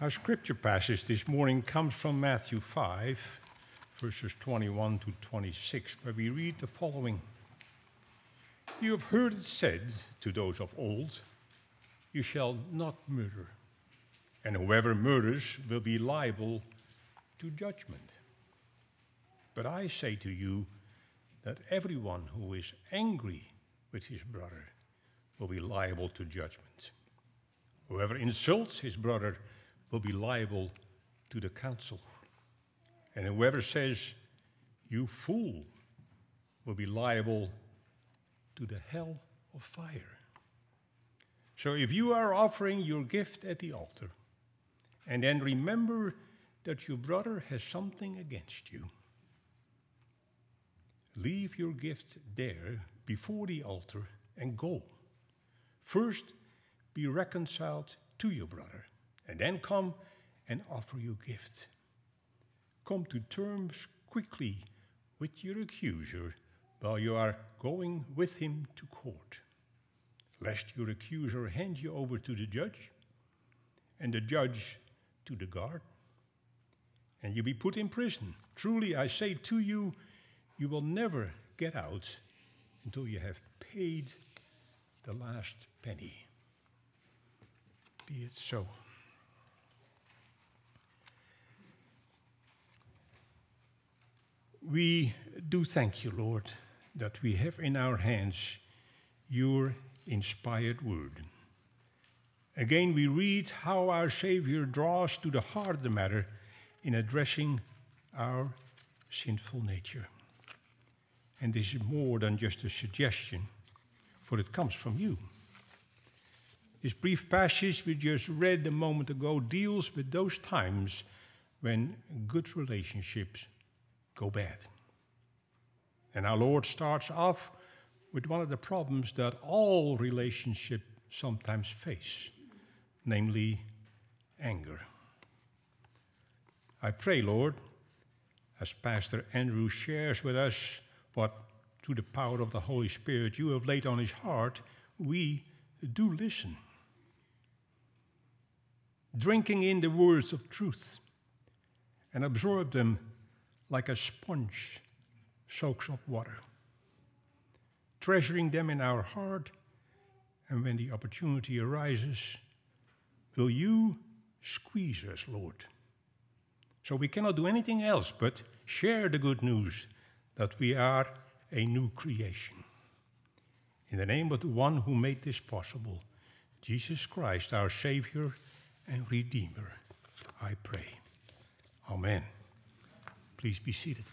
Our scripture passage this morning comes from Matthew 5, verses 21 to 26, where we read the following You have heard it said to those of old, You shall not murder, and whoever murders will be liable to judgment. But I say to you that everyone who is angry with his brother will be liable to judgment. Whoever insults his brother will be liable to the council. And whoever says, You fool, will be liable to the hell of fire. So if you are offering your gift at the altar, and then remember that your brother has something against you, leave your gift there before the altar and go. First, be reconciled to your brother, and then come and offer your gift. Come to terms quickly with your accuser while you are going with him to court, lest your accuser hand you over to the judge, and the judge to the guard, and you be put in prison. Truly, I say to you, you will never get out until you have paid the last penny. Be it so. We do thank you, Lord, that we have in our hands your inspired word. Again, we read how our Savior draws to the heart of the matter in addressing our sinful nature. And this is more than just a suggestion, for it comes from you. This brief passage we just read a moment ago deals with those times when good relationships go bad. And our Lord starts off with one of the problems that all relationships sometimes face, namely anger. I pray, Lord, as Pastor Andrew shares with us what, through the power of the Holy Spirit, you have laid on his heart, we do listen. Drinking in the words of truth and absorb them like a sponge soaks up water. Treasuring them in our heart, and when the opportunity arises, will you squeeze us, Lord? So we cannot do anything else but share the good news that we are a new creation. In the name of the one who made this possible, Jesus Christ, our Savior and Redeemer, I pray. Amen. Please be seated.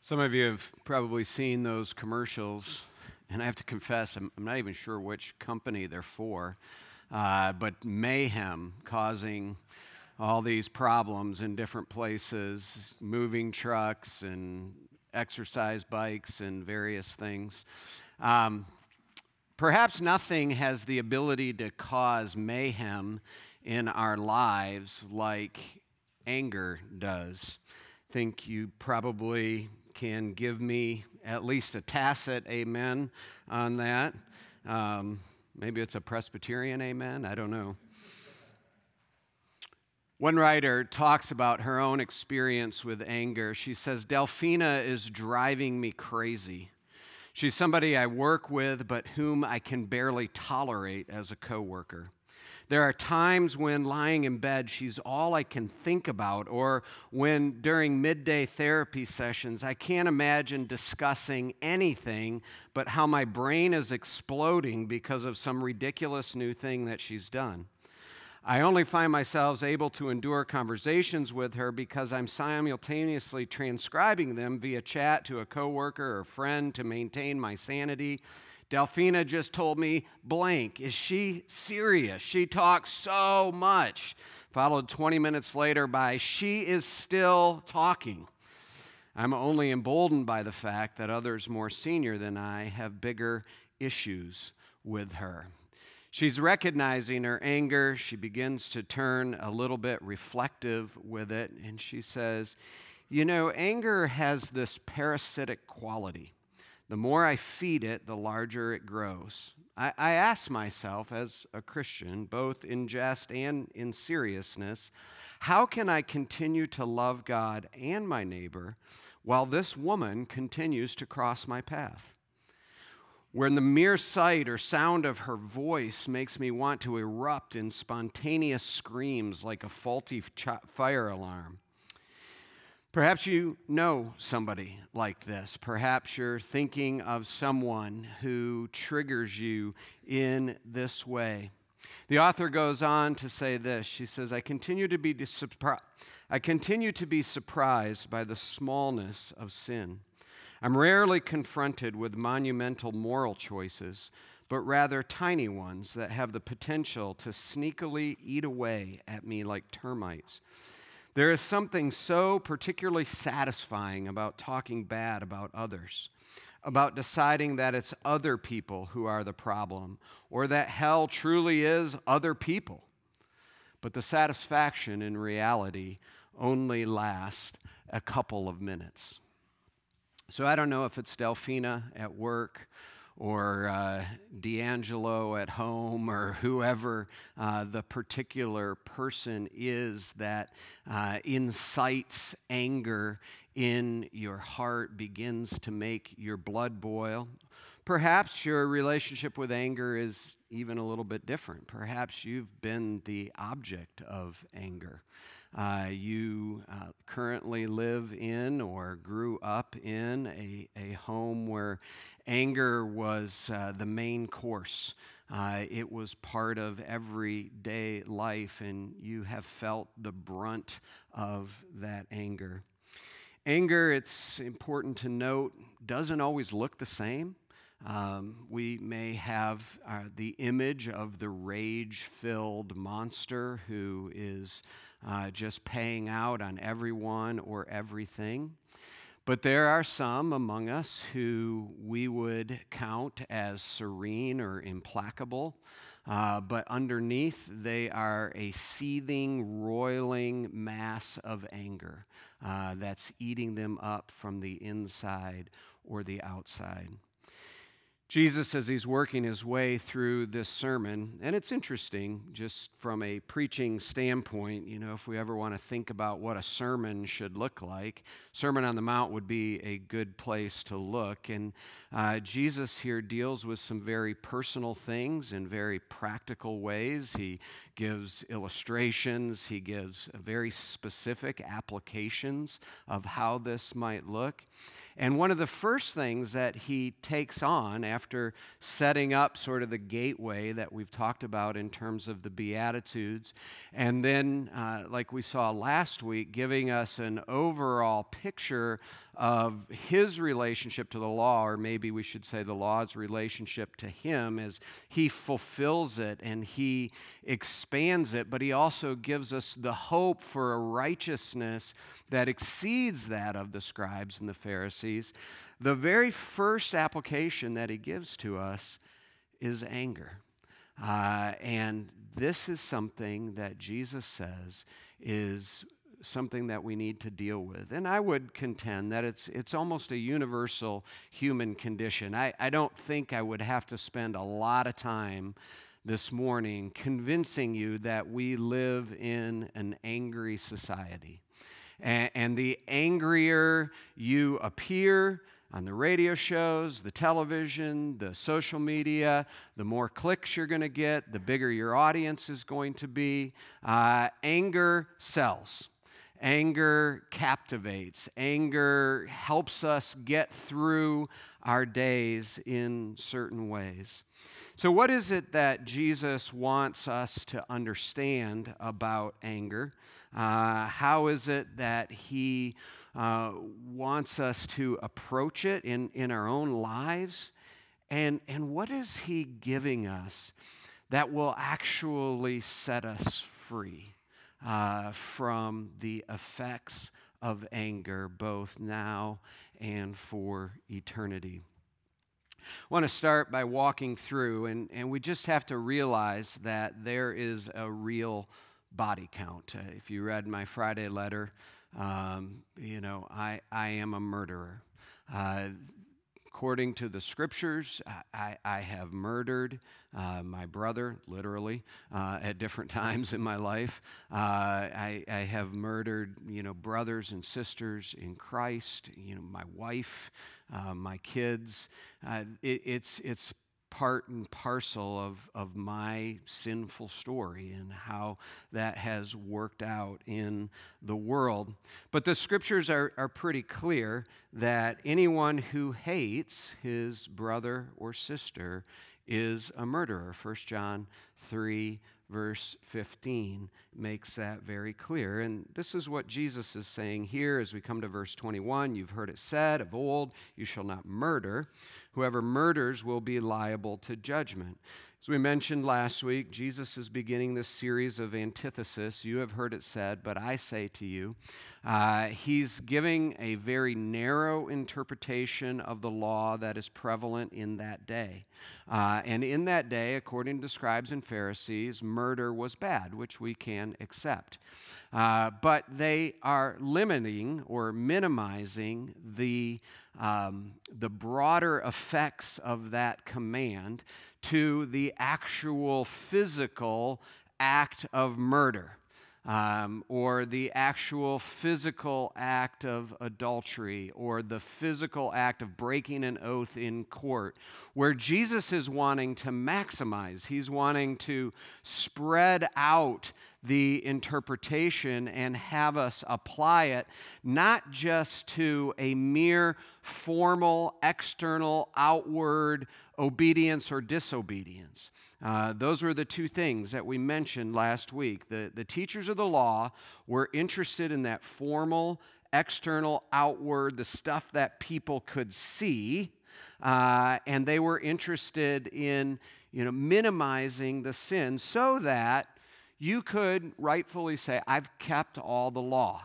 Some of you have probably seen those commercials and I have to confess, I'm, I'm not even sure which company they're for, uh, but mayhem causing all these problems in different places, moving trucks and exercise bikes and various things. Um, perhaps nothing has the ability to cause mayhem in our lives like anger does. I think you probably can give me at least a tacit amen on that. Um, maybe it's a Presbyterian amen, I don't know. One writer talks about her own experience with anger. She says, Delphina is driving me crazy. She's somebody I work with, but whom I can barely tolerate as a coworker. There are times when lying in bed, she's all I can think about, or when during midday therapy sessions, I can't imagine discussing anything but how my brain is exploding because of some ridiculous new thing that she's done. I only find myself able to endure conversations with her because I'm simultaneously transcribing them via chat to a coworker or friend to maintain my sanity Delphina just told me blank. Is she serious? She talks so much. Followed 20 minutes later by, she is still talking. I'm only emboldened by the fact that others more senior than I have bigger issues with her. She's recognizing her anger. She begins to turn a little bit reflective with it, and she says, You know, anger has this parasitic quality. The more I feed it, the larger it grows. I, I ask myself, as a Christian, both in jest and in seriousness, how can I continue to love God and my neighbor while this woman continues to cross my path? When the mere sight or sound of her voice makes me want to erupt in spontaneous screams like a faulty fire alarm. Perhaps you know somebody like this. Perhaps you're thinking of someone who triggers you in this way. The author goes on to say this. She says, I continue to be, surpri- I continue to be surprised by the smallness of sin. I'm rarely confronted with monumental moral choices, but rather tiny ones that have the potential to sneakily eat away at me like termites. There is something so particularly satisfying about talking bad about others, about deciding that it's other people who are the problem, or that hell truly is other people. But the satisfaction in reality only lasts a couple of minutes. So I don't know if it's Delphina at work or uh, D'Angelo at home or whoever uh, the particular person is that uh, incites anger in your heart, begins to make your blood boil. Perhaps your relationship with anger is even a little bit different. Perhaps you've been the object of anger. Uh, you uh, currently live in or grew up in a, a home where anger was uh, the main course. Uh, it was part of everyday life, and you have felt the brunt of that anger. Anger, it's important to note, doesn't always look the same. Um, we may have uh, the image of the rage filled monster who is uh, just paying out on everyone or everything. But there are some among us who we would count as serene or implacable, uh, but underneath they are a seething, roiling mass of anger uh, that's eating them up from the inside or the outside. Jesus, as he's working his way through this sermon, and it's interesting just from a preaching standpoint, you know, if we ever want to think about what a sermon should look like, Sermon on the Mount would be a good place to look. And uh, Jesus here deals with some very personal things in very practical ways. He gives illustrations, he gives very specific applications of how this might look. And one of the first things that he takes on after setting up sort of the gateway that we've talked about in terms of the Beatitudes, and then, uh, like we saw last week, giving us an overall picture of his relationship to the law, or maybe we should say the law's relationship to him as he fulfills it and he expands it, but he also gives us the hope for a righteousness that exceeds that of the scribes and the Pharisees. The very first application that he gives to us is anger. Uh, and this is something that Jesus says is something that we need to deal with. And I would contend that it's, it's almost a universal human condition. I, I don't think I would have to spend a lot of time this morning convincing you that we live in an angry society. And, and the angrier you appear, on the radio shows, the television, the social media, the more clicks you're going to get, the bigger your audience is going to be. Uh, anger sells. Anger captivates. Anger helps us get through our days in certain ways. So, what is it that Jesus wants us to understand about anger? Uh, how is it that he uh, wants us to approach it in, in our own lives? And, and what is he giving us that will actually set us free? uh, from the effects of anger, both now and for eternity. I want to start by walking through, and, and we just have to realize that there is a real body count. Uh, if you read my Friday letter, um, you know, I, I am a murderer. Uh, according to the scriptures, I, I have murdered uh, my brother, literally, uh, at different times in my life. Uh, I, I, have murdered, you know, brothers and sisters in Christ, you know, my wife, uh, my kids. Uh, it, it's, it's part and parcel of, of my sinful story and how that has worked out in the world. But the scriptures are, are pretty clear that anyone who hates his brother or sister is a murderer. 1 John 3 verse 15 makes that very clear. And this is what Jesus is saying here as we come to verse 21. You've heard it said of old, You shall not murder. Whoever murders will be liable to judgment. As we mentioned last week, Jesus is beginning this series of antithesis. You have heard it said, but I say to you. Uh, he's giving a very narrow interpretation of the law that is prevalent in that day. Uh, and in that day, according to the scribes and Pharisees, murder was bad, which we can accept. Uh, but they are limiting or minimizing the, um, the broader effects of that command to the actual physical act of murder um, or the actual physical act of adultery or the physical act of breaking an oath in court, where Jesus is wanting to maximize, he's wanting to spread out the interpretation and have us apply it not just to a mere formal, external, outward obedience or disobedience. Uh, those were the two things that we mentioned last week. The, the teachers of the law were interested in that formal, external, outward, the stuff that people could see, uh, and they were interested in you know, minimizing the sin so that you could rightfully say, I've kept all the law.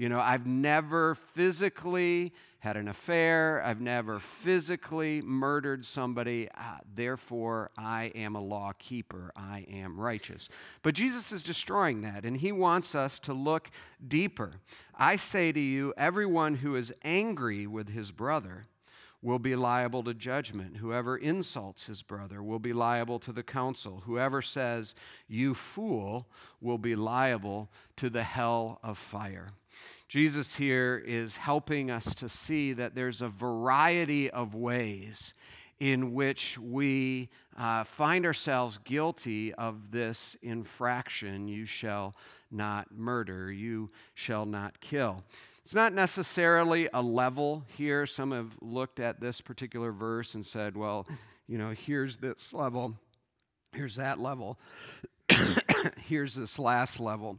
You know, I've never physically had an affair. I've never physically murdered somebody. Uh, therefore, I am a law keeper. I am righteous. But Jesus is destroying that, and he wants us to look deeper. I say to you, everyone who is angry with his brother will be liable to judgment. Whoever insults his brother will be liable to the council. Whoever says, You fool, will be liable to the hell of fire. Jesus here is helping us to see that there's a variety of ways in which we uh, find ourselves guilty of this infraction you shall not murder, you shall not kill. It's not necessarily a level here. Some have looked at this particular verse and said, well, you know, here's this level, here's that level, here's this last level.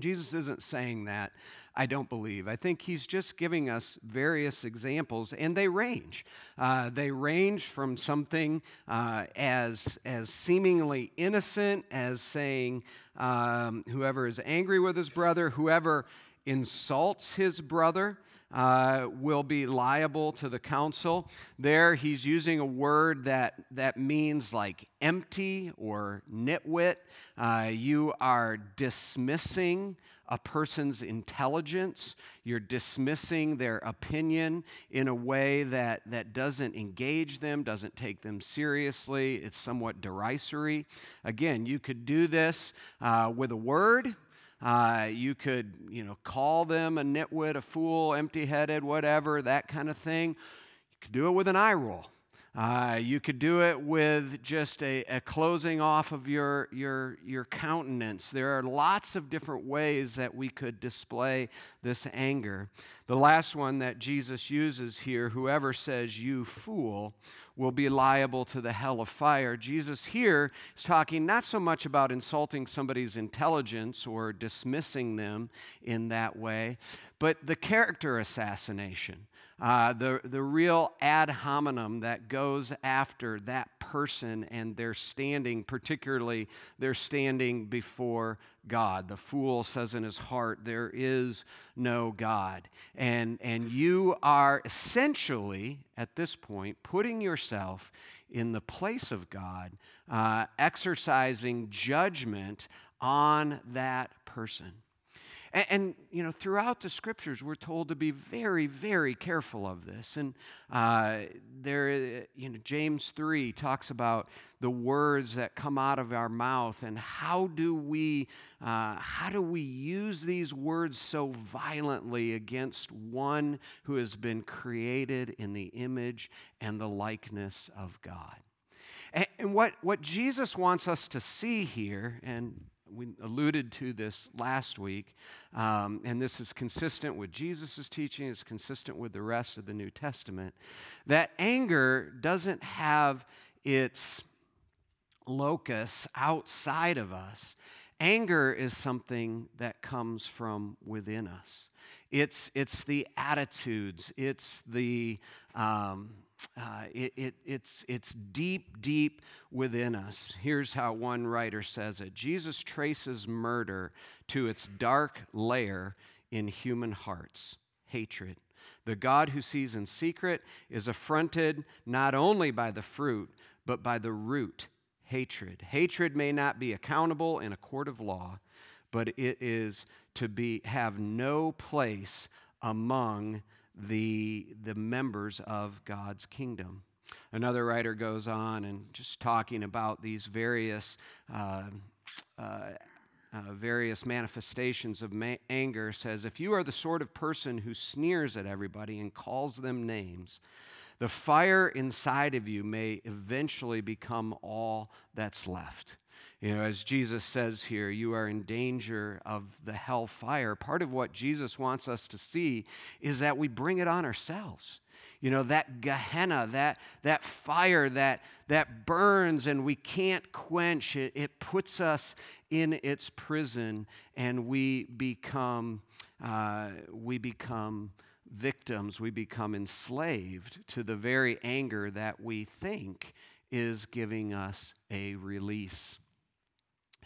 Jesus isn't saying that, I don't believe. I think he's just giving us various examples, and they range. Uh, they range from something uh, as, as seemingly innocent as saying, um, whoever is angry with his brother, whoever insults his brother, uh, will be liable to the council. There, he's using a word that, that means like empty or nitwit. Uh, you are dismissing a person's intelligence. You're dismissing their opinion in a way that, that doesn't engage them, doesn't take them seriously. It's somewhat derisory. Again, you could do this uh, with a word. Uh, you could, you know, call them a nitwit, a fool, empty-headed, whatever, that kind of thing. You could do it with an eye roll. Uh, you could do it with just a, a, closing off of your, your, your countenance. There are lots of different ways that we could display this anger. The last one that Jesus uses here whoever says, You fool, will be liable to the hell of fire. Jesus here is talking not so much about insulting somebody's intelligence or dismissing them in that way, but the character assassination uh, the, the real ad hominem that goes after that person and their standing, particularly their standing before God. The fool says in his heart, There is no God. And, and you are essentially, at this point, putting yourself in the place of God, uh, exercising judgment on that person. And, and, you know, throughout the scriptures, we're told to be very, very careful of this. And uh, there, you know, James 3 talks about the words that come out of our mouth and how do we, uh, how do we use these words so violently against one who has been created in the image and the likeness of God? And, and what, what Jesus wants us to see here, and we alluded to this last week, um, and this is consistent with Jesus' teaching, it's consistent with the rest of the New Testament, that anger doesn't have its locus outside of us. Anger is something that comes from within us. It's, it's the attitudes, it's the, um, uh, it, it, it's, it's deep, deep within us. Here's how one writer says it Jesus traces murder to its dark lair in human hearts hatred. The God who sees in secret is affronted not only by the fruit, but by the root, hatred. Hatred may not be accountable in a court of law, but it is to be, have no place among the, the members of God's kingdom. Another writer goes on and just talking about these various, uh, uh, uh, various manifestations of ma- anger says, If you are the sort of person who sneers at everybody and calls them names, the fire inside of you may eventually become all that's left. You know, as Jesus says here, you are in danger of the hell fire. Part of what Jesus wants us to see is that we bring it on ourselves. You know, that Gehenna, that, that fire that, that burns and we can't quench it, it puts us in its prison and we become, uh, we become victims, we become enslaved to the very anger that we think is giving us a release.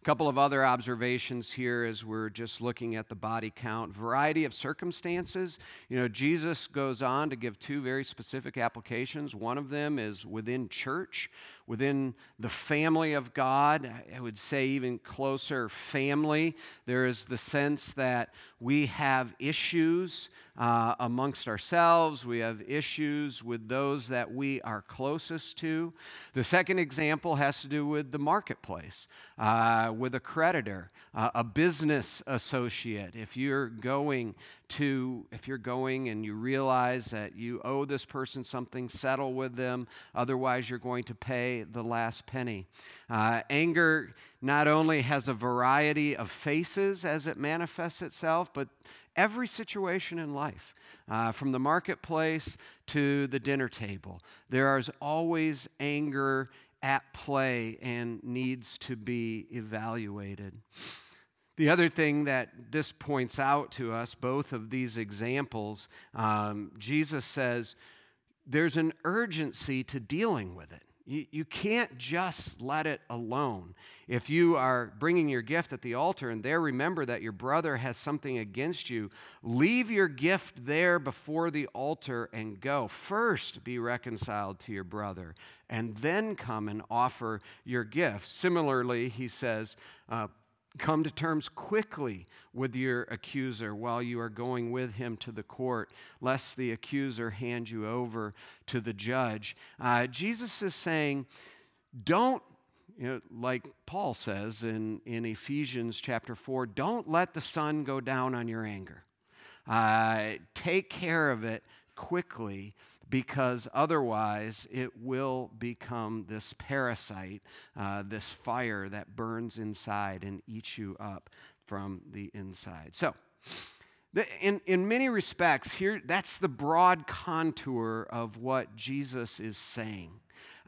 A couple of other observations here as we're just looking at the body count. Variety of circumstances. You know, Jesus goes on to give two very specific applications. One of them is within church, within the family of God. I would say even closer, family. There is the sense that we have issues uh, amongst ourselves, we have issues with those that we are closest to. The second example has to do with the marketplace. Uh, uh, with a creditor, uh, a business associate. If you're going to, if you're going and you realize that you owe this person something, settle with them. Otherwise, you're going to pay the last penny. Uh, anger not only has a variety of faces as it manifests itself, but every situation in life, uh, from the marketplace to the dinner table. There is always anger at play and needs to be evaluated. The other thing that this points out to us, both of these examples, um, Jesus says there's an urgency to dealing with it. You, can't just let it alone. If you are bringing your gift at the altar and there remember that your brother has something against you, leave your gift there before the altar and go. First, be reconciled to your brother, and then come and offer your gift. Similarly, he says, uh, Come to terms quickly with your accuser while you are going with him to the court, lest the accuser hand you over to the judge. Uh, Jesus is saying, don't, you know, like Paul says in, in Ephesians chapter 4, don't let the sun go down on your anger. Uh, take care of it quickly because otherwise it will become this parasite, uh, this fire that burns inside and eats you up from the inside. So, in, in many respects, here that's the broad contour of what Jesus is saying.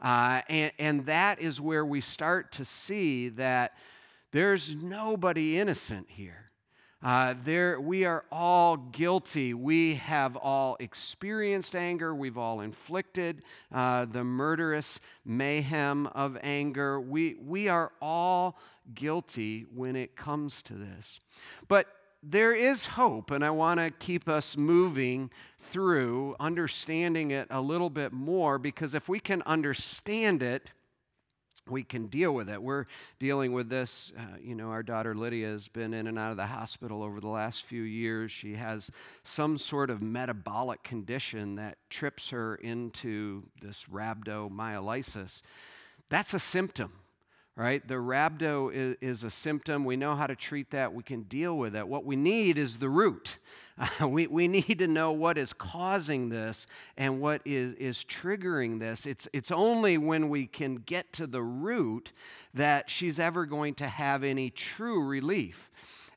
Uh, and, and that is where we start to see that there's nobody innocent here. Uh, there, we are all guilty. We have all experienced anger. We've all inflicted uh, the murderous mayhem of anger. We, we are all guilty when it comes to this. But there is hope, and I want to keep us moving through understanding it a little bit more because if we can understand it, we can deal with it. We're dealing with this. Uh, you know, our daughter Lydia has been in and out of the hospital over the last few years. She has some sort of metabolic condition that trips her into this rhabdomyolysis. That's a symptom right? The rhabdo is, is, a symptom. We know how to treat that. We can deal with it. What we need is the root. Uh, we, we need to know what is causing this and what is, is triggering this. It's, it's only when we can get to the root that she's ever going to have any true relief.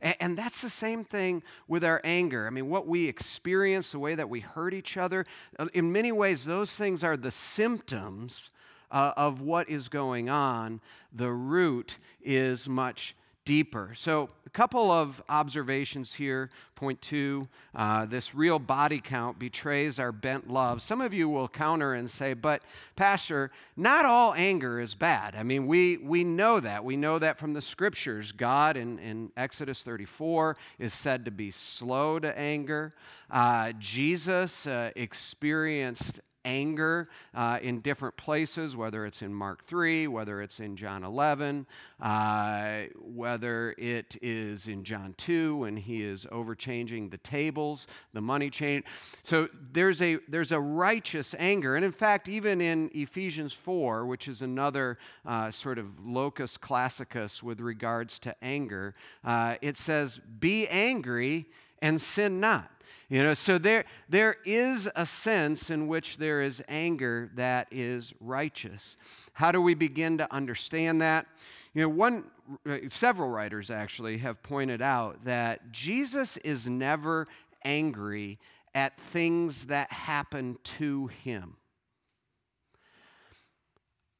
And that's the same thing with our anger. I mean, what we experience, the way that we hurt each other, uh, in many ways, those things are the symptoms uh, of what is going on, the root is much deeper. So, a couple of observations here. Point two uh, this real body count betrays our bent love. Some of you will counter and say, but, Pastor, not all anger is bad. I mean, we, we know that. We know that from the scriptures. God in, in Exodus 34 is said to be slow to anger. Uh, Jesus uh, experienced anger uh, in different places, whether it's in Mark 3, whether it's in John 11, uh, whether it is in John 2 when he is overchanging the tables, the money change. So there's a, there's a righteous anger. And in fact, even in Ephesians 4, which is another uh, sort of locus classicus with regards to anger, uh, it says, Be angry and sin not. You know, so there, there is a sense in which there is anger that is righteous. How do we begin to understand that? You know, one, uh, several writers actually have pointed out that Jesus is never angry at things that happen to him.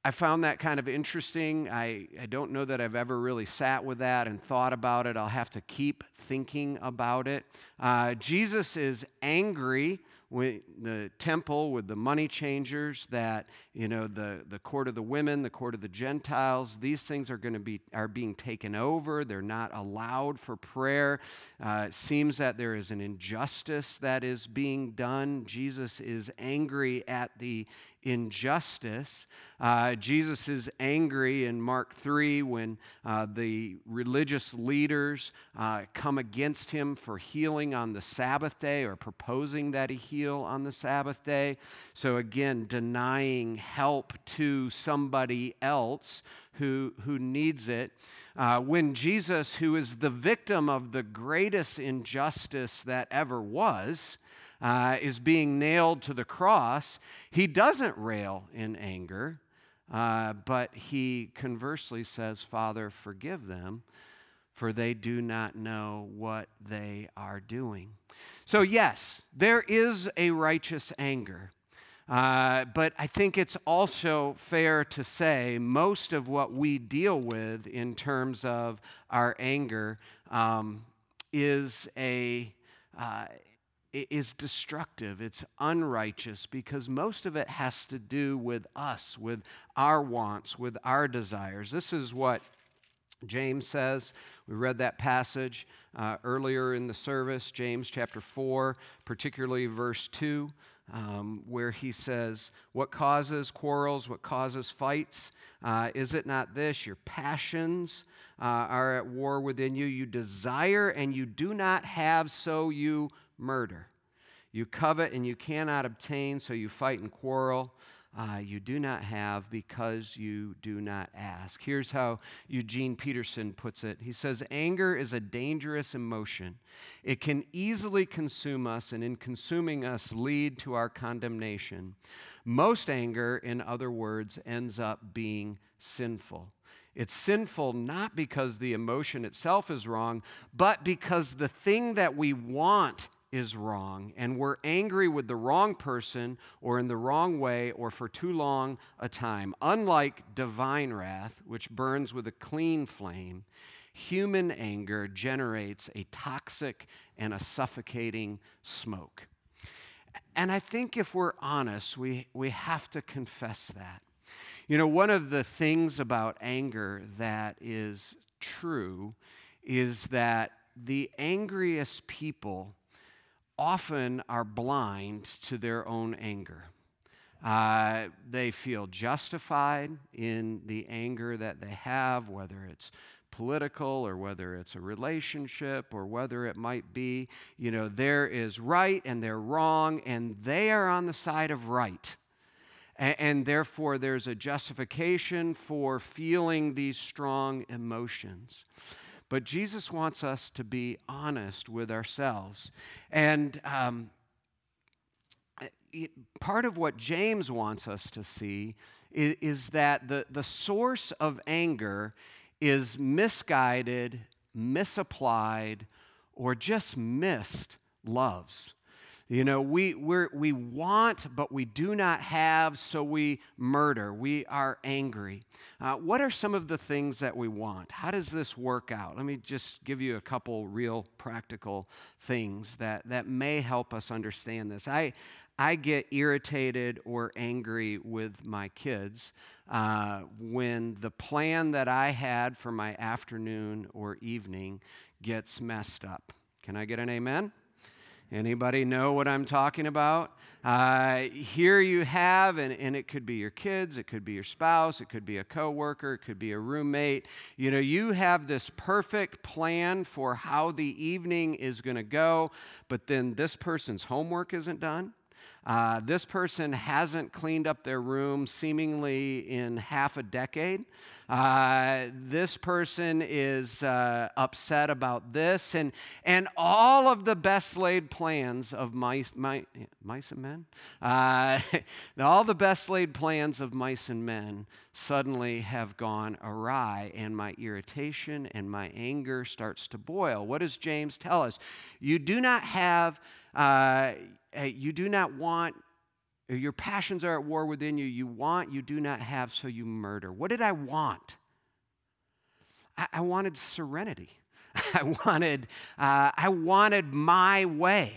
I found that kind of interesting. I, I don't know that I've ever really sat with that and thought about it. I'll have to keep thinking about it. Uh, Jesus is angry with the temple with the money changers that you know the, the court of the women the court of the gentiles these things are going to be are being taken over they're not allowed for prayer uh, it seems that there is an injustice that is being done jesus is angry at the injustice. Uh, Jesus is angry in Mark 3 when uh, the religious leaders uh, come against him for healing on the Sabbath day or proposing that he heal on the Sabbath day. So, again, denying help to somebody else who, who needs it. Uh, when Jesus, who is the victim of the greatest injustice that ever was, uh, is being nailed to the cross, he doesn't rail in anger, uh, but he conversely says, Father, forgive them, for they do not know what they are doing. So, yes, there is a righteous anger. Uh, but I think it's also fair to say most of what we deal with in terms of our anger um, is a uh, is destructive, it's unrighteous, because most of it has to do with us, with our wants, with our desires. This is what James says. We read that passage uh, earlier in the service, James chapter 4, particularly verse 2. Um, where he says, What causes quarrels? What causes fights? Uh, is it not this? Your passions uh, are at war within you. You desire and you do not have, so you murder. You covet and you cannot obtain, so you fight and quarrel. Uh, you do not have because you do not ask. Here's how Eugene Peterson puts it He says, Anger is a dangerous emotion. It can easily consume us, and in consuming us, lead to our condemnation. Most anger, in other words, ends up being sinful. It's sinful not because the emotion itself is wrong, but because the thing that we want is wrong and we're angry with the wrong person or in the wrong way or for too long a time. Unlike divine wrath, which burns with a clean flame, human anger generates a toxic and a suffocating smoke. And I think if we're honest, we, we have to confess that. You know, one of the things about anger that is true is that the angriest people often are blind to their own anger. Uh, they feel justified in the anger that they have, whether it's political or whether it's a relationship or whether it might be, you know, there is right and they're wrong, and they are on the side of right. And, and therefore, there's a justification for feeling these strong emotions. But Jesus wants us to be honest with ourselves. And um, it, part of what James wants us to see is, is that the, the source of anger is misguided, misapplied, or just missed loves. You know, we, we we want, but we do not have, so we murder. We are angry. Uh, what are some of the things that we want? How does this work out? Let me just give you a couple real practical things that, that may help us understand this. I, I get irritated or angry with my kids uh, when the plan that I had for my afternoon or evening gets messed up. Can I get an amen? Anybody know what I'm talking about? Uh, here you have, and, and it could be your kids, it could be your spouse, it could be a coworker, it could be a roommate. You know, you have this perfect plan for how the evening is going to go, but then this person's homework isn't done. Uh, this person hasn't cleaned up their room seemingly in half a decade. Uh, this person is uh, upset about this, and, and all of the best laid plans of mice, mice, mice and men, uh, all the best laid plans of mice and men suddenly have gone awry, and my irritation and my anger starts to boil. What does James tell us? You do not have, uh, you do not want your passions are at war within you. You want, you do not have, so you murder. What did I want? I, I wanted serenity. I wanted, uh, I wanted my way.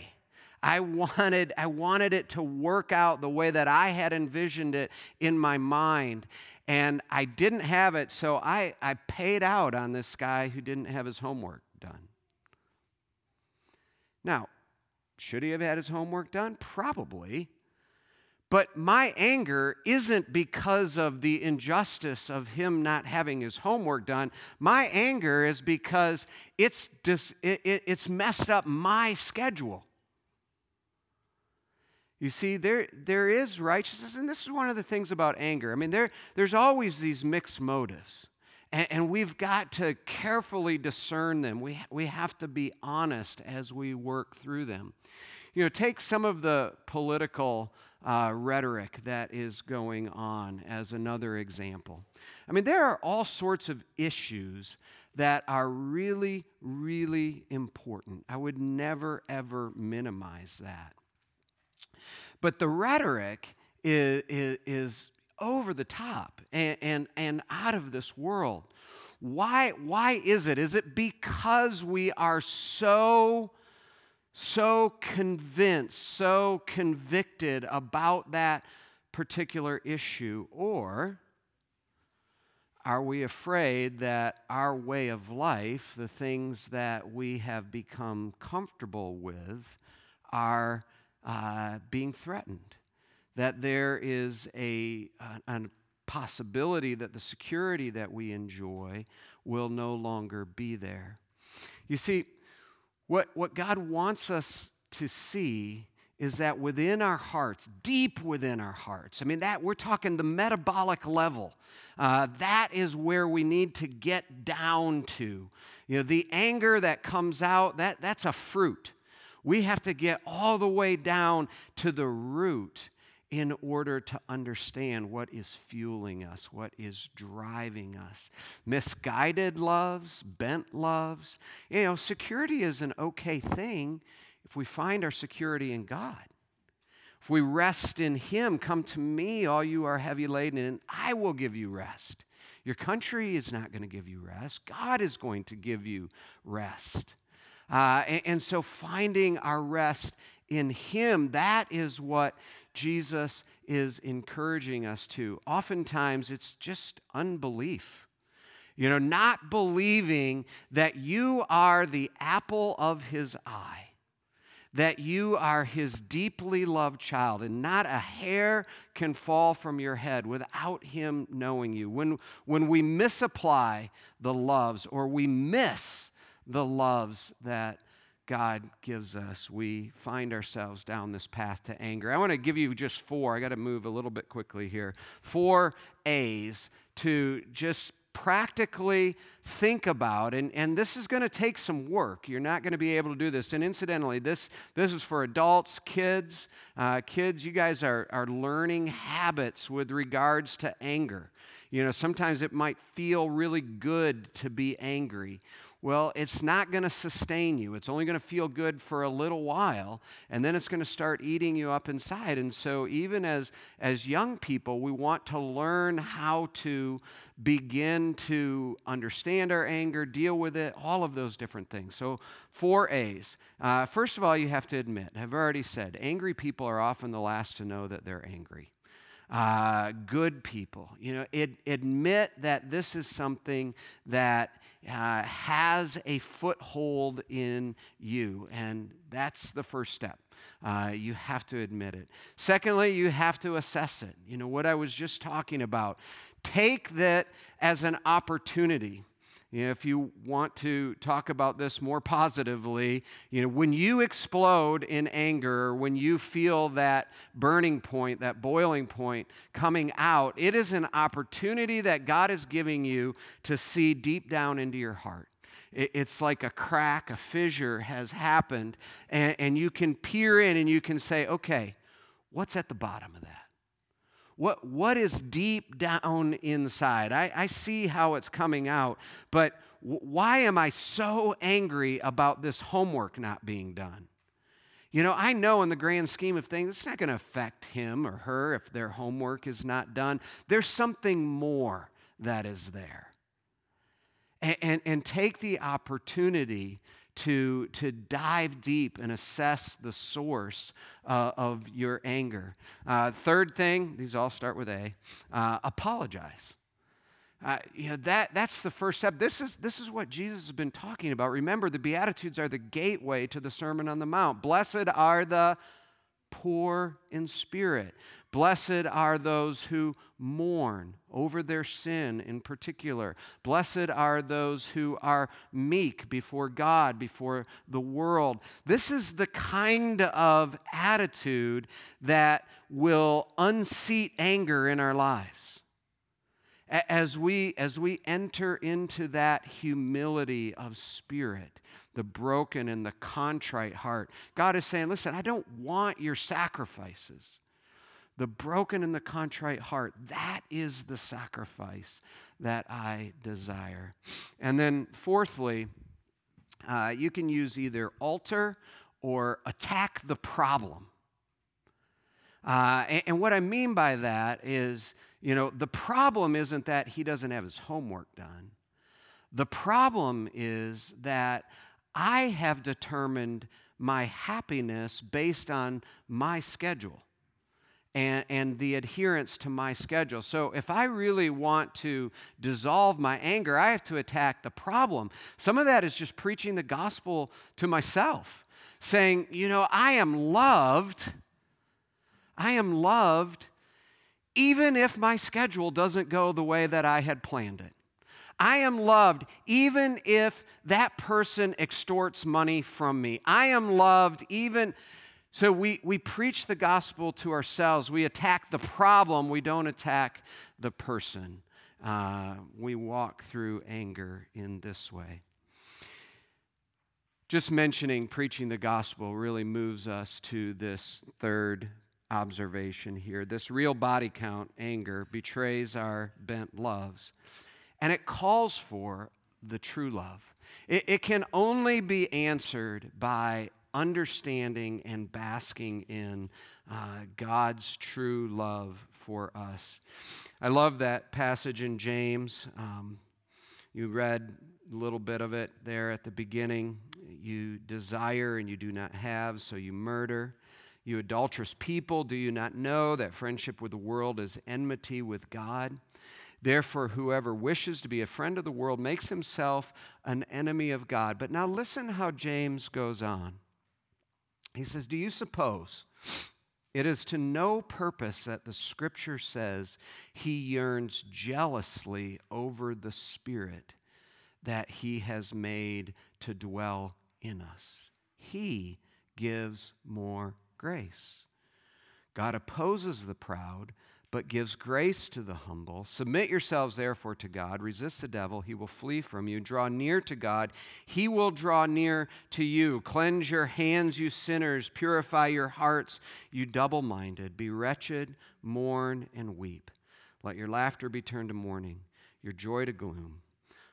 I wanted, I wanted it to work out the way that I had envisioned it in my mind. And I didn't have it, so I, I paid out on this guy who didn't have his homework done. Now, should he have had his homework done? Probably. But my anger isn't because of the injustice of him not having his homework done. My anger is because it's, dis, it, it, it's messed up my schedule. You see, there, there is righteousness, and this is one of the things about anger. I mean, there, there's always these mixed motives, and, and we've got to carefully discern them. We, we have to be honest as we work through them. You know, take some of the political uh, rhetoric that is going on as another example. I mean, there are all sorts of issues that are really, really important. I would never, ever minimize that. But the rhetoric is, is, is over the top and, and, and out of this world. Why, why is it? Is it because we are so so convinced, so convicted about that particular issue? Or are we afraid that our way of life, the things that we have become comfortable with, are uh, being threatened? That there is a, a, possibility that the security that we enjoy will no longer be there. You see, what, what God wants us to see is that within our hearts, deep within our hearts, I mean, that we're talking the metabolic level, uh, that is where we need to get down to. You know, the anger that comes out, that, that's a fruit. We have to get all the way down to the root in order to understand what is fueling us, what is driving us. Misguided loves, bent loves. You know, security is an okay thing if we find our security in God. If we rest in Him, come to me, all you are heavy laden, and I will give you rest. Your country is not going to give you rest. God is going to give you rest. Uh, and, and so finding our rest in Him, that is what Jesus is encouraging us to. Oftentimes, it's just unbelief. You know, not believing that you are the apple of His eye, that you are his deeply loved child, and not a hair can fall from your head without him knowing you. When, when we misapply the loves or we miss the loves that God gives us, we find ourselves down this path to anger. I want to give you just four. I got to move a little bit quickly here. Four A's to just practically think about and, and this is going to take some work you're not going to be able to do this and incidentally this this is for adults kids uh, kids you guys are, are learning habits with regards to anger you know sometimes it might feel really good to be angry well, it's not going to sustain you. It's only going to feel good for a little while, and then it's going to start eating you up inside. And so, even as, as young people, we want to learn how to begin to understand our anger, deal with it, all of those different things. So, four A's. Uh, first of all, you have to admit, I've already said, angry people are often the last to know that they're angry uh, good people. You know, it, admit that this is something that uh, has a foothold in you, and that's the first step. Uh, you have to admit it. Secondly, you have to assess it. You know, what I was just talking about. Take that as an opportunity if you want to talk about this more positively, you know, when you explode in anger, when you feel that burning point, that boiling point coming out, it is an opportunity that God is giving you to see deep down into your heart. It's like a crack, a fissure has happened, and, and you can peer in and you can say, okay, what's at the bottom of that? What, what is deep down inside? I, I see how it's coming out, but why am I so angry about this homework not being done? You know, I know in the grand scheme of things, it's not going to affect him or her if their homework is not done. There's something more that is there. And, and, and take the opportunity to, to dive deep and assess the source uh, of your anger. Uh, third thing, these all start with A uh, apologize. Uh, you know that that's the first step this is this is what jesus has been talking about remember the beatitudes are the gateway to the sermon on the mount blessed are the poor in spirit. Blessed are those who mourn over their sin in particular. Blessed are those who are meek before God, before the world. This is the kind of attitude that will unseat anger in our lives. As we, as we enter into that humility of spirit, the broken and the contrite heart. God is saying, listen, I don't want your sacrifices. The broken and the contrite heart, that is the sacrifice that I desire. And then, fourthly, uh, you can use either alter or attack the problem. Uh, and, and, what I mean by that is, you know, the problem isn't that he doesn't have his homework done. The problem is that I have determined my happiness based on my schedule. And, and, the adherence to my schedule. So, if I really want to dissolve my anger, I have to attack the problem. Some of that is just preaching the gospel to myself, saying, you know, I am loved. I am loved even if my schedule doesn't go the way that I had planned it. I am loved even if that person extorts money from me. I am loved even. So we, we preach the gospel to ourselves. We attack the problem, we don't attack the person. Uh, we walk through anger in this way. Just mentioning preaching the gospel really moves us to this third observation here. This real body count, anger, betrays our bent loves. And it calls for the true love. It, it can only be answered by understanding and basking in uh, God's true love for us. I love that passage in James. Um, you read a little bit of it there at the beginning. You desire and you do not have, so you murder. You adulterous people, do you not know that friendship with the world is enmity with God? Therefore, whoever wishes to be a friend of the world makes himself an enemy of God. But now listen how James goes on. He says, Do you suppose it is to no purpose that the scripture says he yearns jealously over the Spirit that he has made to dwell in us? He gives more grace. God opposes the proud but gives grace to the humble. Submit yourselves, therefore, to God. Resist the devil, he will flee from you. Draw near to God, he will draw near to you. Cleanse your hands, you sinners. Purify your hearts, you double minded. Be wretched, mourn, and weep. Let your laughter be turned to mourning, your joy to gloom.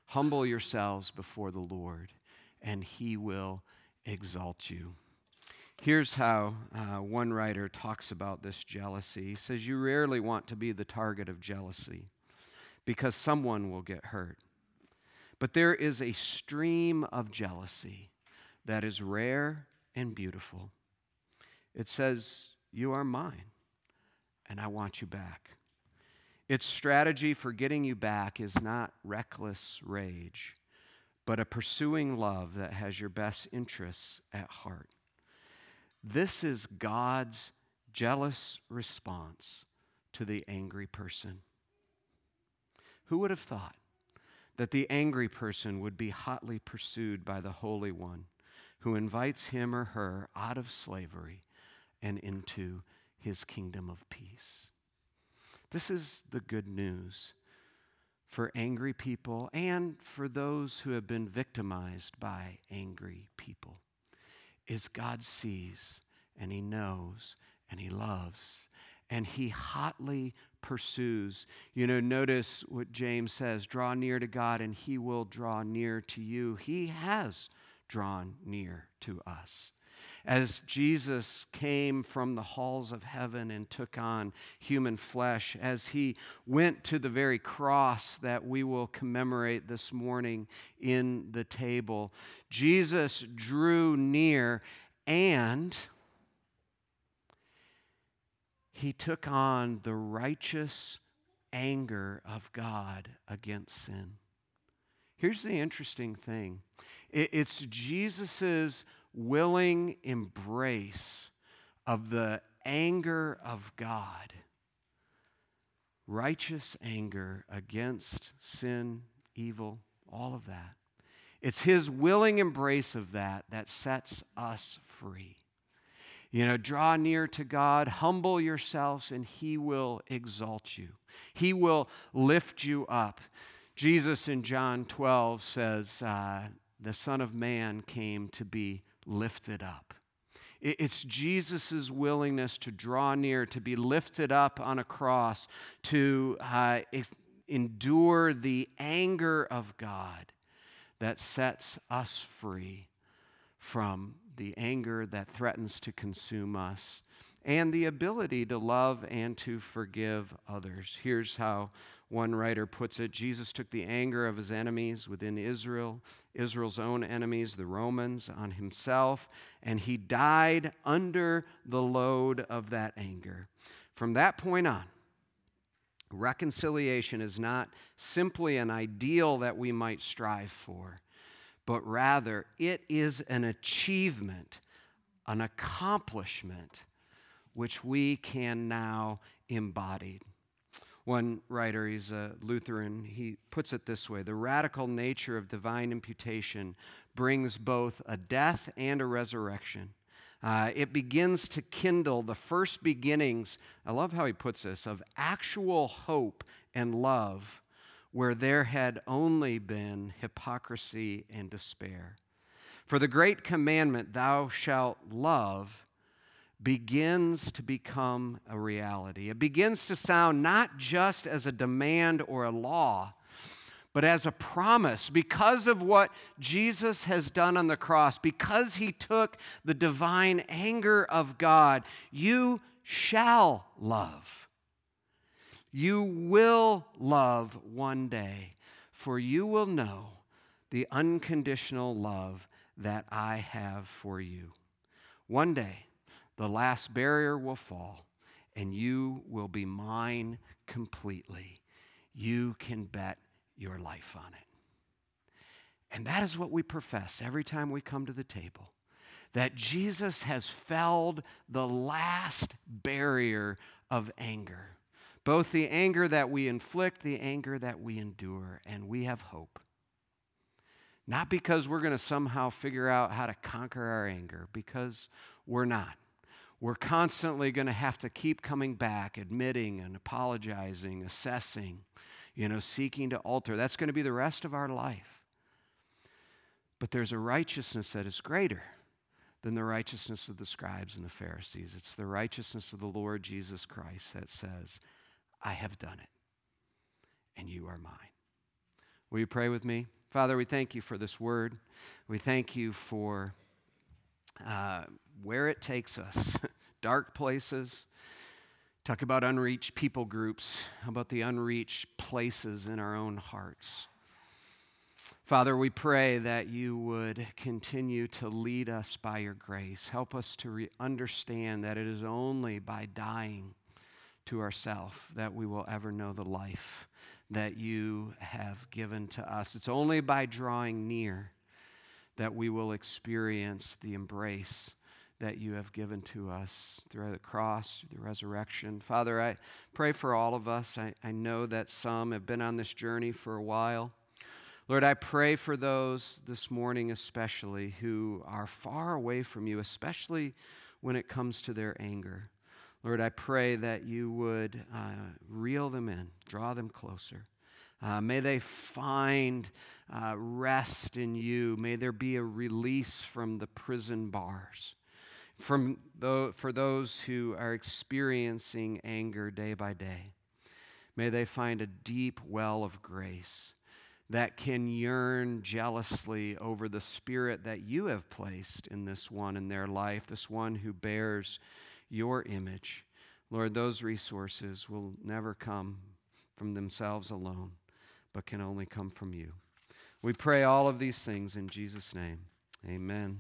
Humble yourselves before the Lord, and he will exalt you. Here's how uh, one writer talks about this jealousy. He says, You rarely want to be the target of jealousy because someone will get hurt. But there is a stream of jealousy that is rare and beautiful. It says, You are mine, and I want you back. Its strategy for getting you back is not reckless rage, but a pursuing love that has your best interests at heart. This is God's jealous response to the angry person. Who would have thought that the angry person would be hotly pursued by the Holy One who invites him or her out of slavery and into his kingdom of peace? This is the good news for angry people and for those who have been victimized by angry people is God sees and He knows and He loves and He hotly pursues. You know, notice what James says draw near to God and He will draw near to you. He has drawn near to us as Jesus came from the halls of heaven and took on human flesh, as he went to the very cross that we will commemorate this morning in the table, Jesus drew near and he took on the righteous anger of God against sin. Here's the interesting thing it's Jesus' willing embrace of the anger of God, righteous anger against sin, evil, all of that. It's his willing embrace of that that sets us free. You know, draw near to God, humble yourselves, and he will exalt you. He will lift you up. Jesus in John 12 says, uh, The Son of Man came to be lifted up. It's Jesus' willingness to draw near, to be lifted up on a cross, to uh, endure the anger of God that sets us free from the anger that threatens to consume us and the ability to love and to forgive others. Here's how one writer puts it Jesus took the anger of his enemies within Israel, Israel's own enemies, the Romans, on himself, and he died under the load of that anger. From that point on, reconciliation is not simply an ideal that we might strive for, but rather it is an achievement, an accomplishment which we can now embody. One writer, he's a Lutheran, he puts it this way The radical nature of divine imputation brings both a death and a resurrection. Uh, it begins to kindle the first beginnings, I love how he puts this, of actual hope and love where there had only been hypocrisy and despair. For the great commandment, thou shalt love, begins to become a reality. It begins to sound not just as a demand or a law, but as a promise because of what Jesus has done on the cross, because he took the divine anger of God, you shall love. You will love one day, for you will know the unconditional love that I have for you. One day, the last barrier will fall, and you will be mine completely. You can bet your life on it. And that is what we profess every time we come to the table that Jesus has felled the last barrier of anger, both the anger that we inflict, the anger that we endure, and we have hope. Not because we're going to somehow figure out how to conquer our anger, because we're not. We're constantly going to have to keep coming back, admitting and apologizing, assessing, you know, seeking to alter. That's going to be the rest of our life. But there's a righteousness that is greater than the righteousness of the scribes and the Pharisees. It's the righteousness of the Lord Jesus Christ that says, I have done it, and you are mine. Will you pray with me? Father, we thank you for this word. We thank you for uh, where it takes us dark places. Talk about unreached people groups, How about the unreached places in our own hearts. Father, we pray that you would continue to lead us by your grace. Help us to re- understand that it is only by dying to ourself that we will ever know the life that you have given to us. It's only by drawing near that we will experience the embrace that you have given to us through the cross, through the resurrection. Father, I pray for all of us. I, I know that some have been on this journey for a while. Lord, I pray for those this morning, especially who are far away from you, especially when it comes to their anger. Lord, I pray that you would uh, reel them in, draw them closer. Uh, may they find uh, rest in you. May there be a release from the prison bars. From for those who are experiencing anger day by day, may they find a deep well of grace that can yearn jealously over the spirit that you have placed in this one in their life, this one who bears your image. Lord, those resources will never come from themselves alone, but can only come from you. We pray all of these things in Jesus' name. Amen.